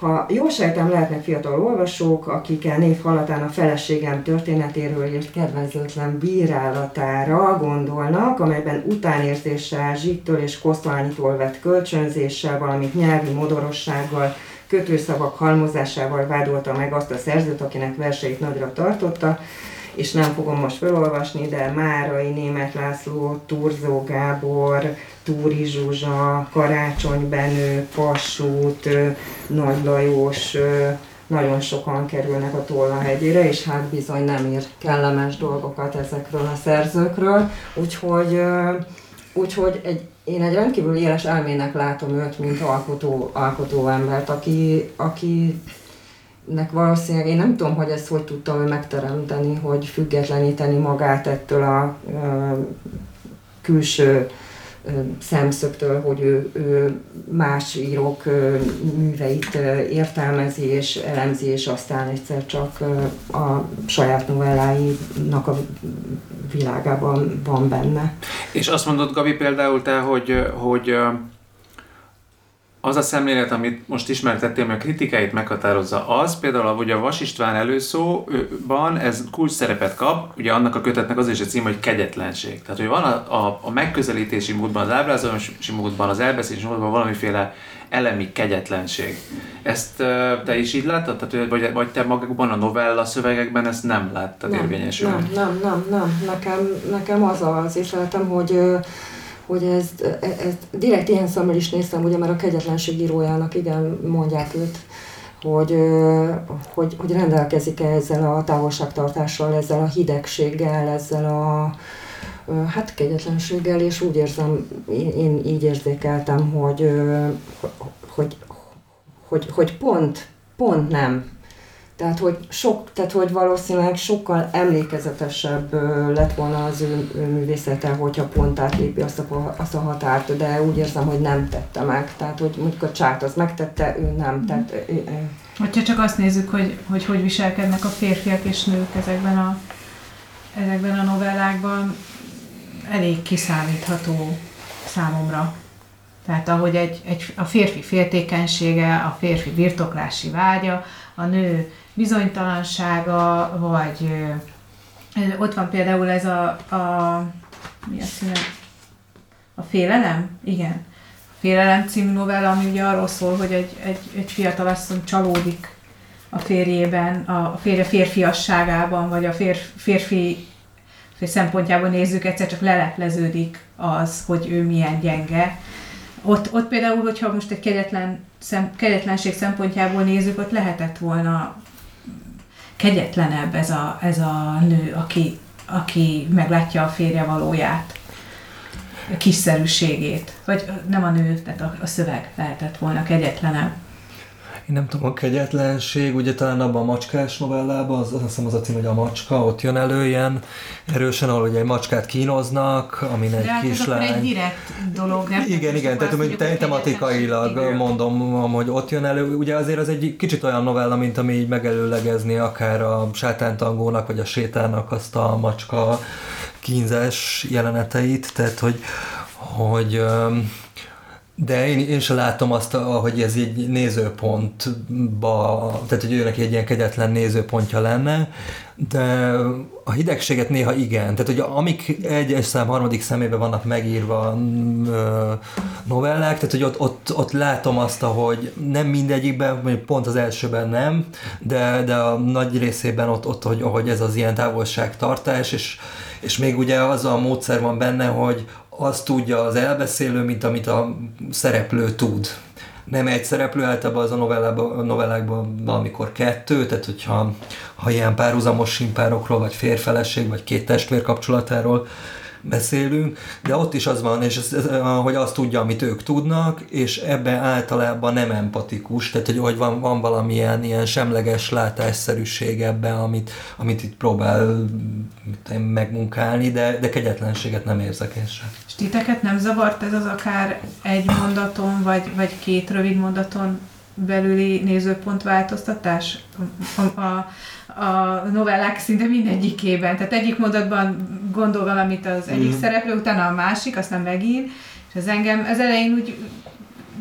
ha jól sejtem, lehetnek fiatal olvasók, akik a név halatán a feleségem történetéről írt kedvezőtlen bírálatára gondolnak, amelyben utánérzéssel, zsittől és kosztolányitól vett kölcsönzéssel, valamint nyelvi modorossággal, kötőszavak halmozásával vádolta meg azt a szerzőt, akinek verseit nagyra tartotta, és nem fogom most felolvasni, de Márai, Német László, Turzó Gábor, Túri Zsuzsa, Karácsony Benő, Passút, Nagy Lajos, nagyon sokan kerülnek a Tollahegyére, és hát bizony nem ír kellemes dolgokat ezekről a szerzőkről, úgyhogy úgyhogy egy, én egy rendkívül éles elmének látom őt, mint alkotó, alkotó embert, aki, aki nek valószínűleg, én nem tudom, hogy ezt hogy tudta ő megteremteni, hogy függetleníteni magát ettől a ö, külső ö, szemszögtől, hogy ő, ő más írók ö, műveit ö, értelmezi és elemzi, és aztán egyszer csak ö, a saját novelláinak a világában van benne. És azt mondod, Gabi, például te, hogy, hogy az a szemlélet, amit most ismertettél, ami a kritikáit meghatározza, az például, hogy a Vas István előszóban ez kulcs szerepet kap, ugye annak a kötetnek az is a cím, hogy kegyetlenség. Tehát, hogy van a, a, a megközelítési módban, az ábrázolási módban, az elbeszélési módban valamiféle elemi kegyetlenség. Ezt uh, te is így láttad? Tehát, vagy, vagy te magukban a novella szövegekben ezt nem láttad érvényesülni? Nem, nem, nem, nem. Nekem, nekem az az észleletem, hogy hogy ezt, ezt direkt ilyen szemmel is néztem, ugye, mert a kegyetlenség írójának igen mondják őt, hogy, hogy, hogy rendelkezik-e ezzel a távolságtartással, ezzel a hidegséggel, ezzel a hát kegyetlenséggel, és úgy érzem, én így érzékeltem, hogy, hogy, hogy, hogy pont, pont nem tehát, hogy, sok, tehát, hogy valószínűleg sokkal emlékezetesebb lett volna az ő, ő művészete, hogyha pont átlépi azt a, azt a határt, de úgy érzem, hogy nem tette meg. Tehát, hogy mondjuk a csát az megtette, ő nem. Tehát, Hogyha csak azt nézzük, hogy, hogy hogy viselkednek a férfiak és nők ezekben a, ezekben a novellákban, elég kiszámítható számomra. Tehát ahogy egy, egy, a férfi féltékenysége, a férfi birtoklási vágya, a nő bizonytalansága, vagy ott van például ez a, a mi a színe? A félelem? Igen. A félelem című novella, ami ugye arról szól, hogy egy, egy, egy fiatal asszony csalódik a férjében, a férje férfiasságában, vagy a férfi, férfi szempontjából nézzük, egyszer csak lelepleződik az, hogy ő milyen gyenge. Ott, ott például, hogyha most egy kegyetlen szem, kegyetlenség szempontjából nézzük, ott lehetett volna kegyetlenebb ez a, ez a nő, aki, aki meglátja a férje valóját, a kiszerűségét. Vagy nem a nő, tehát a, a szöveg lehetett volna kegyetlenebb. Én nem tudom, a kegyetlenség, ugye talán abban a macskás novellában, az, azt hiszem az a cím, hogy a macska, ott jön elő ilyen erősen, ahol ugye egy macskát kínoznak, amin egy De hát kislány... ez egy direkt dolog, nem? Igen, igen, tehát hogy te, tematikailag mondom, hogy ott jön elő. Ugye azért az egy kicsit olyan novella, mint ami így megelőlegezni akár a sátántangónak, vagy a sétának azt a macska kínzás jeleneteit, tehát hogy, hogy de én, én sem látom azt, hogy ez egy nézőpontba, tehát hogy őnek egy ilyen kegyetlen nézőpontja lenne, de a hidegséget néha igen. Tehát, hogy amik egyes szám, harmadik szemébe vannak megírva novellák, tehát, hogy ott, ott, ott látom azt, hogy nem mindegyikben, vagy pont az elsőben nem, de, de a nagy részében ott, ott hogy, hogy ez az ilyen távolságtartás, és, és még ugye az a módszer van benne, hogy azt tudja az elbeszélő, mint amit a szereplő tud. Nem egy szereplő, általában az a novellában, a novellákban valamikor kettő, tehát hogyha ha ilyen párhuzamos simpárokról, vagy férfeleség, vagy két testvér kapcsolatáról beszélünk, de ott is az van, és ez, hogy azt tudja, amit ők tudnak, és ebben általában nem empatikus, tehát hogy, hogy van, van valamilyen ilyen semleges látásszerűség ebben, amit, amit itt próbál megmunkálni, de, de kegyetlenséget nem érzek én sem. És titeket nem zavart ez az akár egy mondaton, vagy, vagy két rövid mondaton belüli nézőpontváltoztatás? A, a, a novellák szinte mindegyikében. Tehát egyik mondatban gondol valamit az egyik mm. szereplő, utána a másik, aztán megír, és ez engem az elején úgy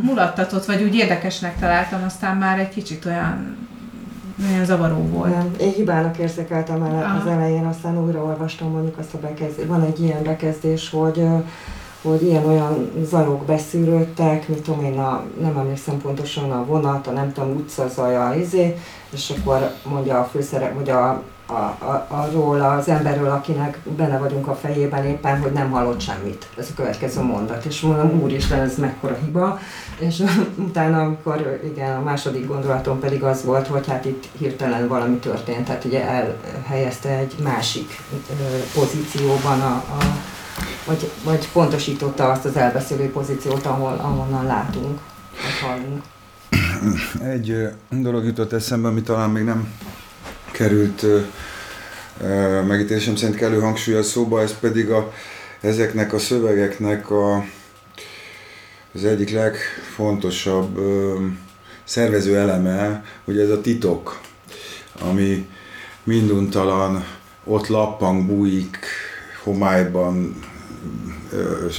mulattatott, vagy úgy érdekesnek találtam, aztán már egy kicsit olyan olyan zavaró volt. Nem, én hibának érzékeltem el az elején, aztán újra olvastam mondjuk azt a bekezdést. Van egy ilyen bekezdés, hogy hogy ilyen-olyan zajok beszűrődtek, mit tudom én, a, nem emlékszem pontosan a vonat, a nem tudom, utca zaja, izé, és akkor mondja a főszerep, vagy a, a, a, arról az emberről, akinek benne vagyunk a fejében éppen, hogy nem hallott semmit. Ez a következő mondat. És mondom, úristen, ez mekkora hiba. És utána, amikor igen, a második gondolatom pedig az volt, hogy hát itt hirtelen valami történt, tehát ugye elhelyezte egy másik pozícióban a, a vagy, vagy pontosította azt az elbeszélő pozíciót, ahol, ahonnan látunk, vagy hallunk. Egy dolog jutott eszembe, ami talán még nem került megítélésem szerint kellő hangsúly a szóba, ez pedig a, ezeknek a szövegeknek a, az egyik legfontosabb ö, szervező eleme, hogy ez a titok, ami minduntalan ott lappang, bújik, homályban,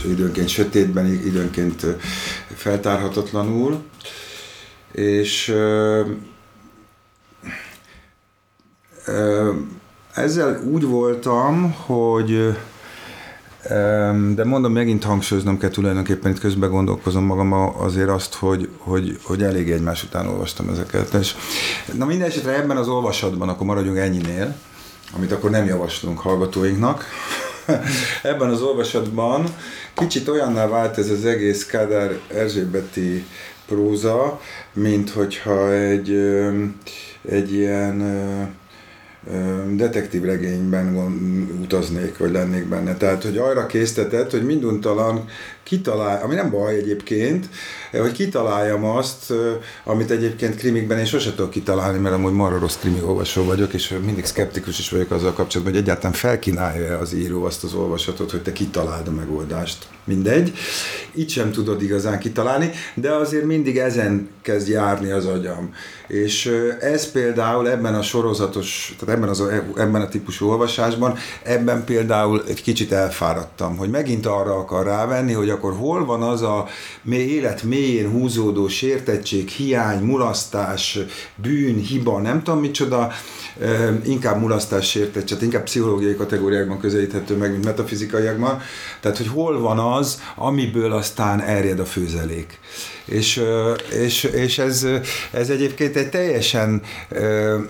időnként sötétben, időnként feltárhatatlanul, és ezzel úgy voltam, hogy de mondom, megint hangsúlyoznom kell tulajdonképpen, itt közben gondolkozom magam azért azt, hogy, hogy, hogy elég egymás után olvastam ezeket. És, na minden esetre ebben az olvasatban, akkor maradjunk ennyinél, amit akkor nem javaslunk hallgatóinknak. ebben az olvasatban kicsit olyanná vált ez az egész Kádár Erzsébeti próza, mint hogyha egy, egy ilyen detektív regényben utaznék, vagy lennék benne. Tehát, hogy arra késztetett, hogy minduntalan kitalál, ami nem baj egyébként, hogy kitaláljam azt, amit egyébként krimikben én sose tudok kitalálni, mert amúgy marra rossz krimi olvasó vagyok, és mindig szkeptikus is vagyok azzal kapcsolatban, hogy egyáltalán felkínálja az író azt az olvasatot, hogy te kitaláld a megoldást. Mindegy. Itt sem tudod igazán kitalálni, de azért mindig ezen kezd járni az agyam. És ez például ebben a sorozatos, tehát ebben, az, ebben a típusú olvasásban, ebben például egy kicsit elfáradtam, hogy megint arra akar rávenni, hogy akkor hol van az a mély, élet mélyén húzódó sértettség, hiány, mulasztás, bűn, hiba, nem tudom micsoda, inkább mulasztás sértettség, inkább pszichológiai kategóriákban közelíthető meg, mint metafizikaiakban. Tehát, hogy hol van az, amiből aztán erjed a főzelék. És, és, és ez, ez egyébként egy teljesen,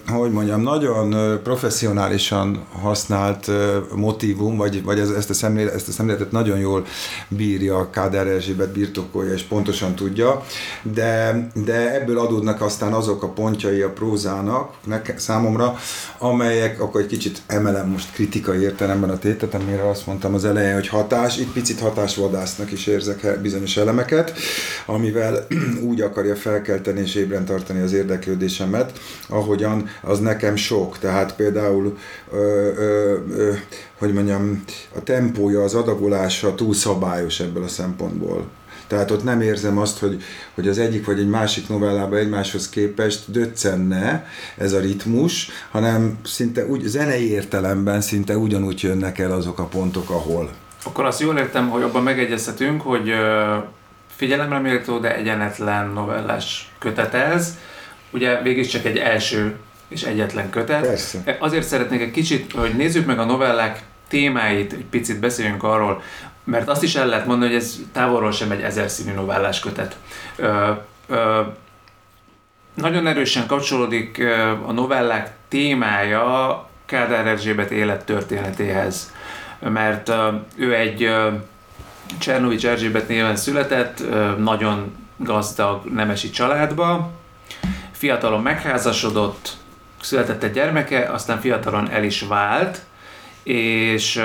hogy mondjam, nagyon professzionálisan használt motivum, vagy, vagy ez, ezt, a szemlélet, ezt a szemléletet nagyon jól bírja Káder Erzsébet birtokolja, és pontosan tudja, de, de ebből adódnak aztán azok a pontjai a prózának, neke, számomra, amelyek, akkor egy kicsit emelem most kritikai értelemben a tétet, amire azt mondtam az elején, hogy hatás, itt picit hatásvadásznak is érzek bizonyos elemeket, amivel amivel úgy akarja felkelteni és ébren tartani az érdeklődésemet, ahogyan az nekem sok. Tehát például, ö, ö, ö, hogy mondjam, a tempója, az adagolása túl szabályos ebből a szempontból. Tehát ott nem érzem azt, hogy, hogy az egyik vagy egy másik novellában egymáshoz képest döccenne ez a ritmus, hanem szinte úgy, zenei értelemben szinte ugyanúgy jönnek el azok a pontok, ahol. Akkor azt jól értem, hogy abban megegyezhetünk, hogy figyelemre méltó, de egyenetlen novellás kötet ez. Ugye végig csak egy első és egyetlen kötet. Persze. Azért szeretnék egy kicsit, hogy nézzük meg a novellák témáit, egy picit beszéljünk arról, mert azt is el lehet mondani, hogy ez távolról sem egy ezer színű novellás kötet. Ö, ö, nagyon erősen kapcsolódik a novellák témája Kádár Erzsébet élettörténetéhez, mert ő egy Csernovics Erzsébet néven született, nagyon gazdag nemesi családba, fiatalon megházasodott, született egy gyermeke, aztán fiatalon el is vált, és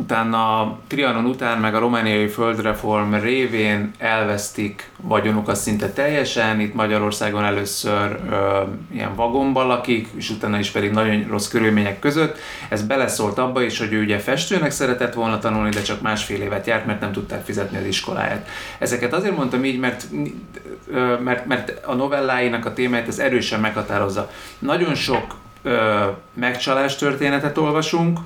utána Trianon után, meg a romániai földreform révén elvesztik vagyonukat szinte teljesen, itt Magyarországon először ö, ilyen vagomban lakik, és utána is pedig nagyon rossz körülmények között. Ez beleszólt abba is, hogy ő ugye festőnek szeretett volna tanulni, de csak másfél évet járt, mert nem tudták fizetni az iskoláját. Ezeket azért mondtam így, mert, mert, mert a novelláinak a témáját ez erősen meghatározza. Nagyon sok ö, megcsalás történetet olvasunk,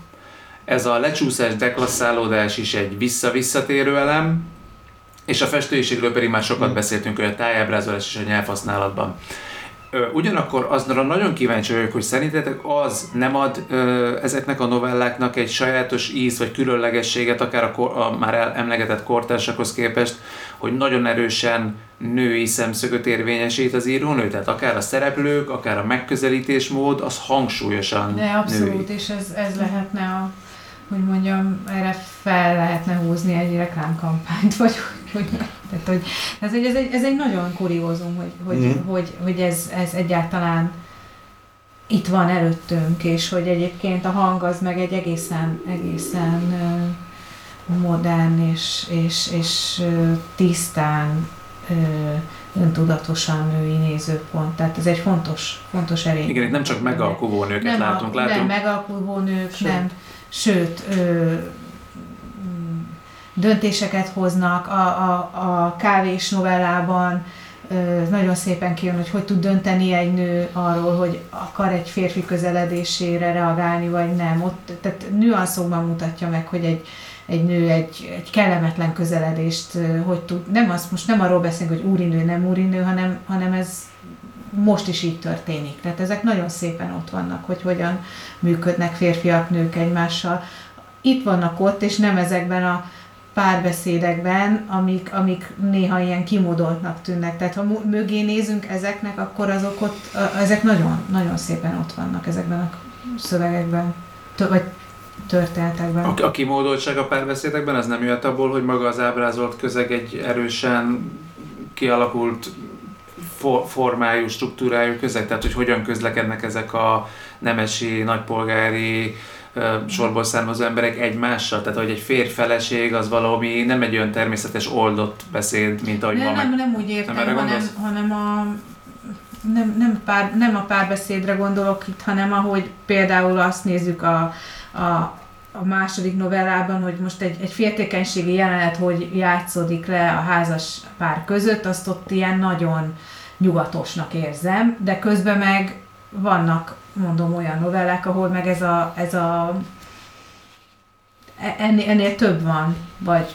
ez a lecsúszás, deklasszálódás is egy vissza-visszatérő elem, és a festőiségről pedig már sokat mm. beszéltünk, hogy a tájábrázolás és a nyelvhasználatban. Ugyanakkor azra nagyon kíváncsi vagyok, hogy szerintetek az nem ad ö, ezeknek a novelláknak egy sajátos íz vagy különlegességet, akár a, kor, a már emlegetett kortársakhoz képest, hogy nagyon erősen női szemszögöt érvényesít az írónő, tehát akár a szereplők, akár a megközelítésmód, az hangsúlyosan De abszolút, női. és ez, ez lehetne a hogy mondjam, erre fel lehetne húzni egy reklámkampányt, vagy hogy, tehát, hogy ez, egy, ez, egy, ez egy nagyon kuriózum, hogy, hogy, mm. hogy, hogy ez, ez egyáltalán itt van előttünk, és hogy egyébként a hang az meg egy egészen, egészen modern és, és, és tisztán öntudatosan női nézőpont. Tehát ez egy fontos, fontos erény. Igen, nem csak megalkuvó nőket nem látunk. A, látunk. Nem megalkuvó nők, sőt. nem. Sőt, ö, döntéseket hoznak a, a, a kávés novellában, nagyon szépen kijön, hogy hogy tud dönteni egy nő arról, hogy akar egy férfi közeledésére reagálni, vagy nem. Ott, tehát nüanszokban mutatja meg, hogy egy, egy nő egy, egy kellemetlen közeledést hogy tud. Nem azt most nem arról beszélünk, hogy úrinő, nem úrinő, hanem, hanem ez most is így történik. Tehát ezek nagyon szépen ott vannak, hogy hogyan működnek férfiak, nők egymással. Itt vannak ott, és nem ezekben a párbeszédekben, amik, amik néha ilyen kimódoltnak tűnnek. Tehát ha mögé nézünk ezeknek, akkor azok ott, ezek nagyon, nagyon szépen ott vannak ezekben a szövegekben, vagy történetekben. A, a kimódoltság a párbeszédekben az nem jöhet abból, hogy maga az ábrázolt közeg egy erősen kialakult for, formájú, struktúrájú közeg, tehát hogy hogyan közlekednek ezek a nemesi, nagypolgári, sorból származó emberek egymással, tehát hogy egy férfeleség az valami nem egy olyan természetes oldott beszéd, mint ahogy nem. Nem, meg... nem úgy értem, nem hanem, hanem a nem, nem, pár, nem a párbeszédre gondolok itt, hanem ahogy például azt nézzük a, a, a második novellában, hogy most egy, egy féltékenységi jelenet, hogy játszódik le a házas pár között, azt ott ilyen nagyon nyugatosnak érzem, de közben meg vannak, mondom, olyan novellák, ahol meg ez a, ez a e, ennél, ennél több van, vagy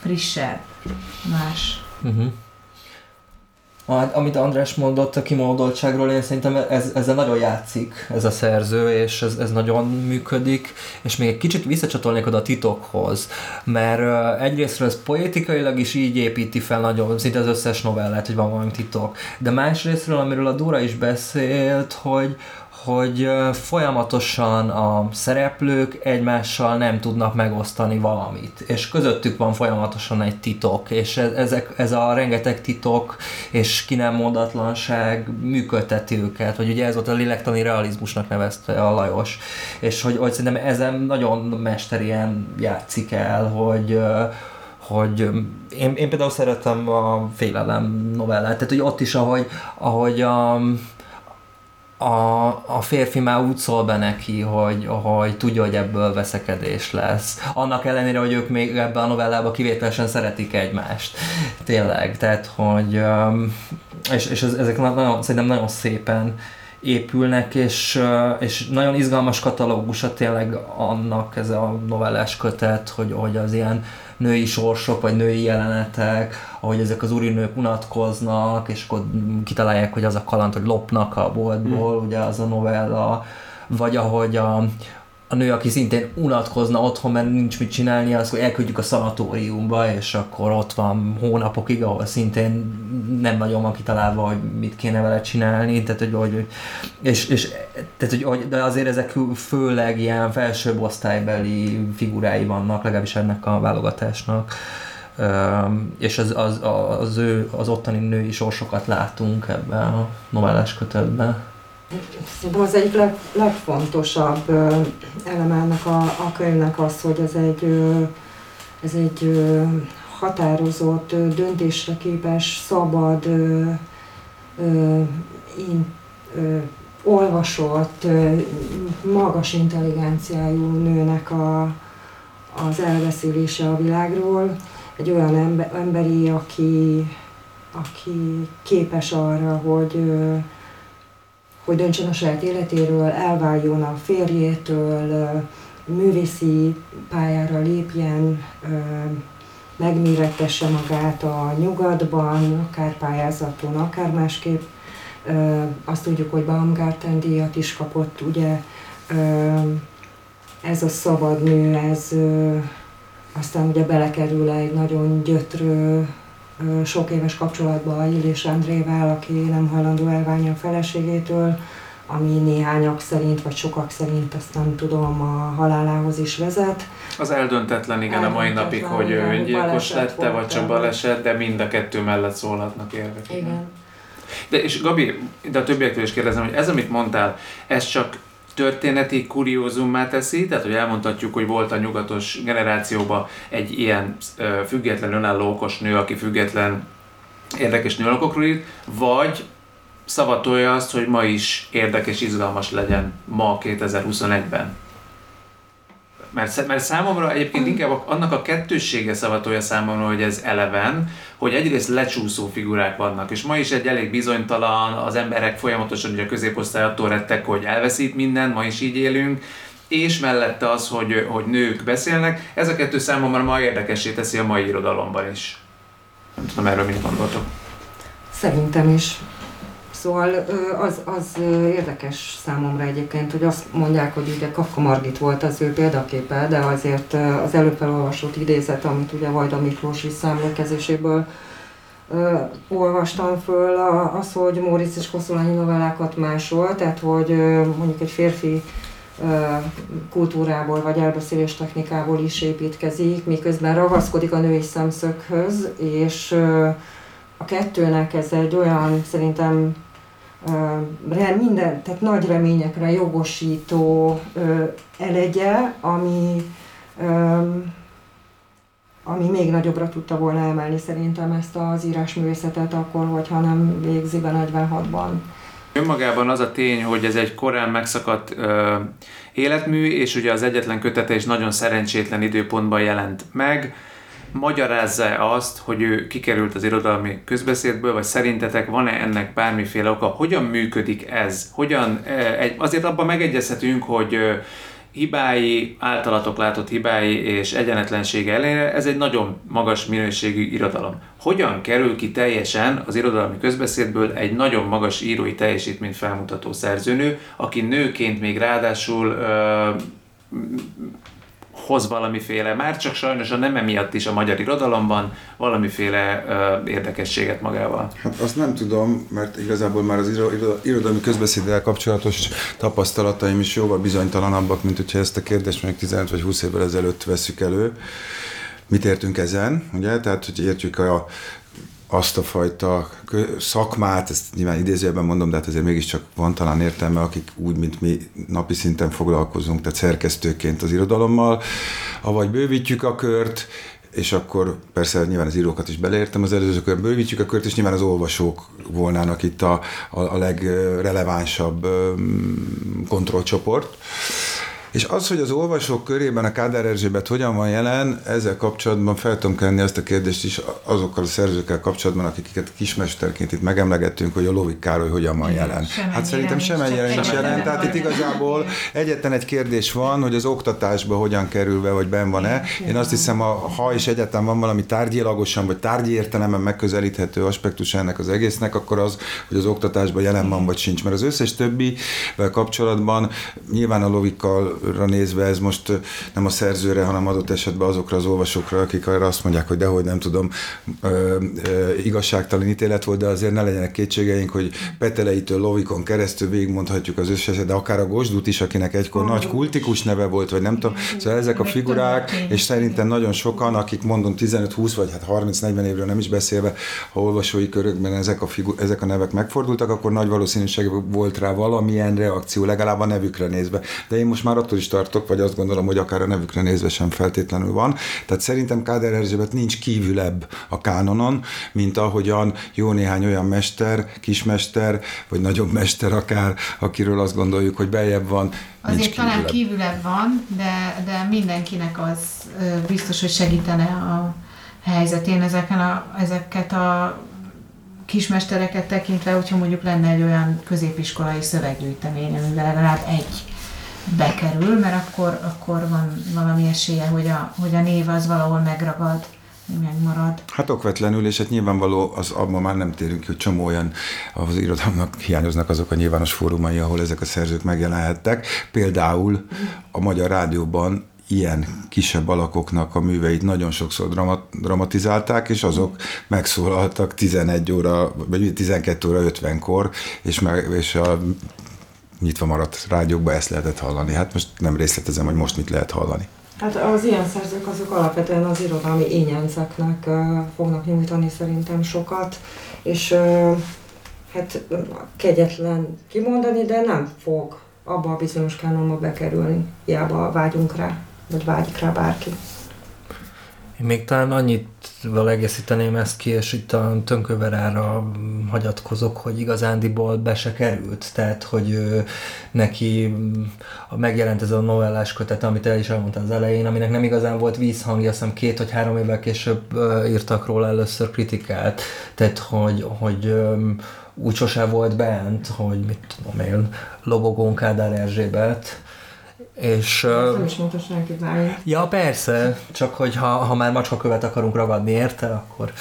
frissebb, más. Uh-huh. Amit András mondott a kimódoltságról, én szerintem ez, ezzel nagyon játszik. Ez a szerző, és ez, ez nagyon működik, és még egy kicsit visszacsatolnék oda a titokhoz, mert egyrésztről ez poétikailag is így építi fel nagyon, szinte az összes novellát, hogy van valami titok, de másrésztről, amiről a Dóra is beszélt, hogy, hogy folyamatosan a szereplők egymással nem tudnak megosztani valamit, és közöttük van folyamatosan egy titok, és ez, ezek, ez a rengeteg titok és ki nem mondatlanság működteti őket, hogy ugye ez volt a lélektani realizmusnak nevezte a Lajos, és hogy, hogy szerintem ezen nagyon mesterien játszik el, hogy hogy én, én például szeretem a félelem novellát, tehát hogy ott is, ahogy, ahogy a, a, a férfi már úgy szól be neki, hogy, hogy tudja, hogy ebből veszekedés lesz. Annak ellenére, hogy ők még ebben a novellában kivételesen szeretik egymást. Tényleg, tehát, hogy és, és ezek nagyon, szerintem nagyon szépen épülnek, és, és nagyon izgalmas katalógusa tényleg annak ez a novellás kötet, hogy, hogy az ilyen női sorsok, vagy női jelenetek, ahogy ezek az urinők unatkoznak, és akkor kitalálják, hogy az a kaland, hogy lopnak a boltból, mm. ugye az a novella, vagy ahogy a, a nő, aki szintén unatkozna otthon, mert nincs mit csinálni, az, hogy elküldjük a szanatóriumba, és akkor ott van hónapokig, ahol szintén nem nagyon van kitalálva, hogy mit kéne vele csinálni, tehát hogy, hogy és, és tehát, hogy, de azért ezek főleg ilyen felsőbb osztálybeli figurái vannak, legalábbis ennek a válogatásnak. és az, az, az, ő, az ottani női sorsokat látunk ebben a novellás kötetben. Szerintem az egyik leg, legfontosabb eleme ennek a, a könyvnek az, hogy ez egy, ez egy határozott, döntésre képes, szabad, in, olvasott, magas intelligenciájú nőnek a, az elbeszélése a világról. Egy olyan ember, emberi, aki, aki képes arra, hogy hogy döntsön a saját életéről, elváljon a férjétől, művészi pályára lépjen, megmérettesse magát a nyugatban, akár pályázaton, akár másképp. Azt tudjuk, hogy Baumgarten díjat is kapott, ugye ez a szabad nő, ez aztán ugye belekerül egy nagyon gyötrő sok éves kapcsolatban Illés Andrével, aki nem hajlandó elválni a feleségétől, ami néhányak szerint, vagy sokak szerint, azt nem tudom, a halálához is vezet. Az eldöntetlen, igen, eldöntetlen, a mai napig, hogy ő öngyilkos lette, vagy csak baleset, de mind a kettő mellett szólhatnak érvek. Igen. De és Gabi, de a többiektől is kérdezem, hogy ez, amit mondtál, ez csak történeti kuriózummá teszi, tehát hogy elmondhatjuk, hogy volt a nyugatos generációban egy ilyen független önálló okos nő, aki független érdekes nőalakokról írt, vagy szavatolja azt, hogy ma is érdekes, izgalmas legyen ma 2021-ben. Mert, mert számomra egyébként inkább annak a kettőssége szavatolja számomra, hogy ez eleven, hogy egyrészt lecsúszó figurák vannak, és ma is egy elég bizonytalan, az emberek folyamatosan ugye a középosztály attól rettek, hogy elveszít minden, ma is így élünk, és mellette az, hogy, hogy nők beszélnek, ez a kettő számomra ma érdekessé teszi a mai irodalomban is. Nem tudom erről mit gondoltok. Szerintem is. Szóval az, az érdekes számomra egyébként, hogy azt mondják, hogy ugye Kafka Margit volt az ő példaképe, de azért az előbb felolvasott idézet, amit ugye Vajda Miklós visszaemlékezéséből olvastam föl, az, hogy Móricz és Koszolányi novellákat másol, tehát hogy mondjuk egy férfi kultúrából vagy elbeszélés technikából is építkezik, miközben ragaszkodik a női szemszöghöz, és a kettőnek ez egy olyan szerintem minden, tehát nagy reményekre jogosító elegye, ami, ami még nagyobbra tudta volna emelni szerintem ezt az írásművészetet akkor, hogyha nem végzi be 46-ban. Önmagában az a tény, hogy ez egy korán megszakadt ö, életmű, és ugye az egyetlen kötete is nagyon szerencsétlen időpontban jelent meg, magyarázza azt, hogy ő kikerült az irodalmi közbeszédből, vagy szerintetek van-e ennek bármiféle oka? Hogyan működik ez? Hogyan, azért abban megegyezhetünk, hogy hibái, általatok látott hibái és egyenetlensége ellenére ez egy nagyon magas minőségű irodalom. Hogyan kerül ki teljesen az irodalmi közbeszédből egy nagyon magas írói teljesítményt felmutató szerzőnő, aki nőként még ráadásul hoz valamiféle, már csak sajnos a nem emiatt is a magyar irodalomban valamiféle ö, érdekességet magával. Hát azt nem tudom, mert igazából már az irodalmi közbeszéddel kapcsolatos tapasztalataim is jóval bizonytalanabbak, mint hogyha ezt a kérdést mondjuk 15 vagy 20 évvel ezelőtt veszük elő. Mit értünk ezen, ugye? Tehát, hogy értjük a azt a fajta szakmát, ezt nyilván idézőjelben mondom, de hát azért mégiscsak van talán értelme, akik úgy, mint mi napi szinten foglalkozunk, tehát szerkesztőként az irodalommal, avagy bővítjük a kört, és akkor persze nyilván az írókat is beleértem az előző körben, bővítjük a kört, és nyilván az olvasók volnának itt a, a, a legrelevánsabb kontrollcsoport. És az, hogy az olvasók körében a Kádár Erzsébet hogyan van jelen, ezzel kapcsolatban fel tudom kenni ezt a kérdést is azokkal a szerzőkkel kapcsolatban, akiket kismesterként itt megemlegettünk, hogy a Lovik Károly hogyan van jelen. Sem hát szerintem sem egy jelen nincs jelen, tehát itt igazából egyetlen egy kérdés van, hogy az oktatásba hogyan kerül be, vagy ben van-e. Én azt hiszem, ha is egyetlen van valami tárgyilagosan, vagy tárgyi értelemben megközelíthető aspektus ennek az egésznek, akkor az, hogy az oktatásban jelen van, vagy sincs. Mert az összes többivel kapcsolatban nyilván a Lovikkal nézve ez most nem a szerzőre, hanem adott esetben azokra az olvasókra, akik arra azt mondják, hogy dehogy nem tudom, ö, ö, igazságtalan ítélet volt, de azért ne legyenek kétségeink, hogy Peteleitől Lovikon keresztül végigmondhatjuk az összeset, de akár a Gosdut is, akinek egykor nagy kultikus neve volt, vagy nem tudom. Szóval ezek a figurák, és szerintem nagyon sokan, akik mondom 15-20 vagy hát 30-40 évről nem is beszélve, ha olvasói körökben ezek a, figu- ezek a nevek megfordultak, akkor nagy valószínűség volt rá valamilyen reakció, legalább a nevükre nézve. De én most már attól is tartok, vagy azt gondolom, hogy akár a nevükre nézve sem feltétlenül van. Tehát szerintem Káder Erzsébet nincs kívülebb a kánonon, mint ahogyan jó néhány olyan mester, kismester, vagy nagyobb mester akár, akiről azt gondoljuk, hogy beljebb van. Azért kívülebb. talán kívülebb van, de, de mindenkinek az biztos, hogy segítene a helyzetén ezeken a, ezeket a kismestereket tekintve, hogyha mondjuk lenne egy olyan középiskolai szöveggyűjtemény, amivel legalább egy bekerül, mert akkor, akkor van valami esélye, hogy a, hogy a név az valahol megragad megmarad. Hát okvetlenül, és hát nyilvánvaló, az abban már nem térünk ki, hogy csomó olyan az irodalomnak hiányoznak azok a nyilvános fórumai, ahol ezek a szerzők megjelenhettek. Például a Magyar Rádióban ilyen kisebb alakoknak a műveit nagyon sokszor dramat, dramatizálták, és azok megszólaltak 11 óra, vagy 12 óra 50-kor, és, meg, és a nyitva maradt rádiókba ezt lehetett hallani. Hát most nem részletezem, hogy most mit lehet hallani. Hát az ilyen szerzők azok alapvetően az irodalmi ényenceknek fognak nyújtani szerintem sokat, és hát kegyetlen kimondani, de nem fog abba a bizonyos kánonba bekerülni. Hiába vágyunk rá, vagy vágyik rá bárki. Én még talán annyit egészíteném ezt ki, és itt a Tönköverára hagyatkozok, hogy igazándiból be se került. Tehát, hogy neki megjelent ez a novellás kötet, amit el is elmondta az elején, aminek nem igazán volt vízhangja, azt hiszem két vagy három évvel később írtak róla először kritikát. Tehát, hogy, hogy úgy sose volt bent, hogy mit tudom én, Lobogón Kádár Erzsébet, és, Ez nem is mondta senki bármit. Ja, persze, csak hogy ha, ha már macskakövet akarunk ragadni érte, akkor,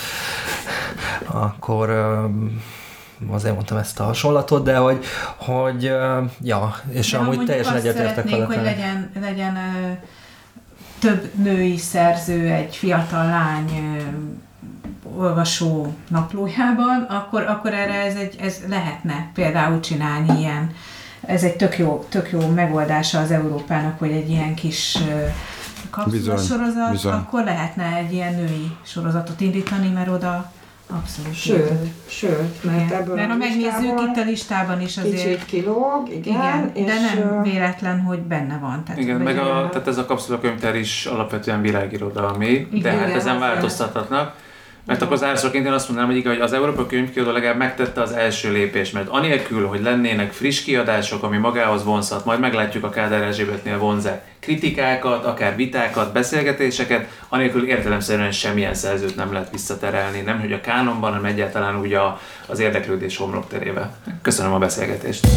akkor azért mondtam ezt a hasonlatot, de hogy, hogy ja, és de amúgy teljesen egyetértek vele. hogy legyen, legyen több női szerző egy fiatal lány olvasó naplójában, akkor, akkor erre ez, egy, ez lehetne például csinálni ilyen ez egy tök jó, tök jó megoldása az Európának, hogy egy ilyen kis kapszulasorozat, bizony. akkor lehetne egy ilyen női sorozatot indítani, mert oda abszolút. Sőt, sőt, mert igen. ebből Mert ha megnézzük itt a listában is azért. Kicsit kilóg, igen. igen de nem véletlen, hogy benne van. Tehát, igen, meg a, tehát ez a kapszulakönyvtár is alapvetően világirodalmi, igen, de hát ezen változtathatnak. Mert akkor zárszóként én azt mondanám, hogy, hogy az Európai Könyvkiadó legalább megtette az első lépést, mert anélkül, hogy lennének friss kiadások, ami magához vonzhat, majd meglátjuk a Kádár Erzsébetnél vonzák kritikákat, akár vitákat, beszélgetéseket, anélkül értelemszerűen semmilyen szerzőt nem lehet visszaterelni, nem hogy a kánonban, hanem egyáltalán úgy a, az érdeklődés homlokterébe. Köszönöm a beszélgetést!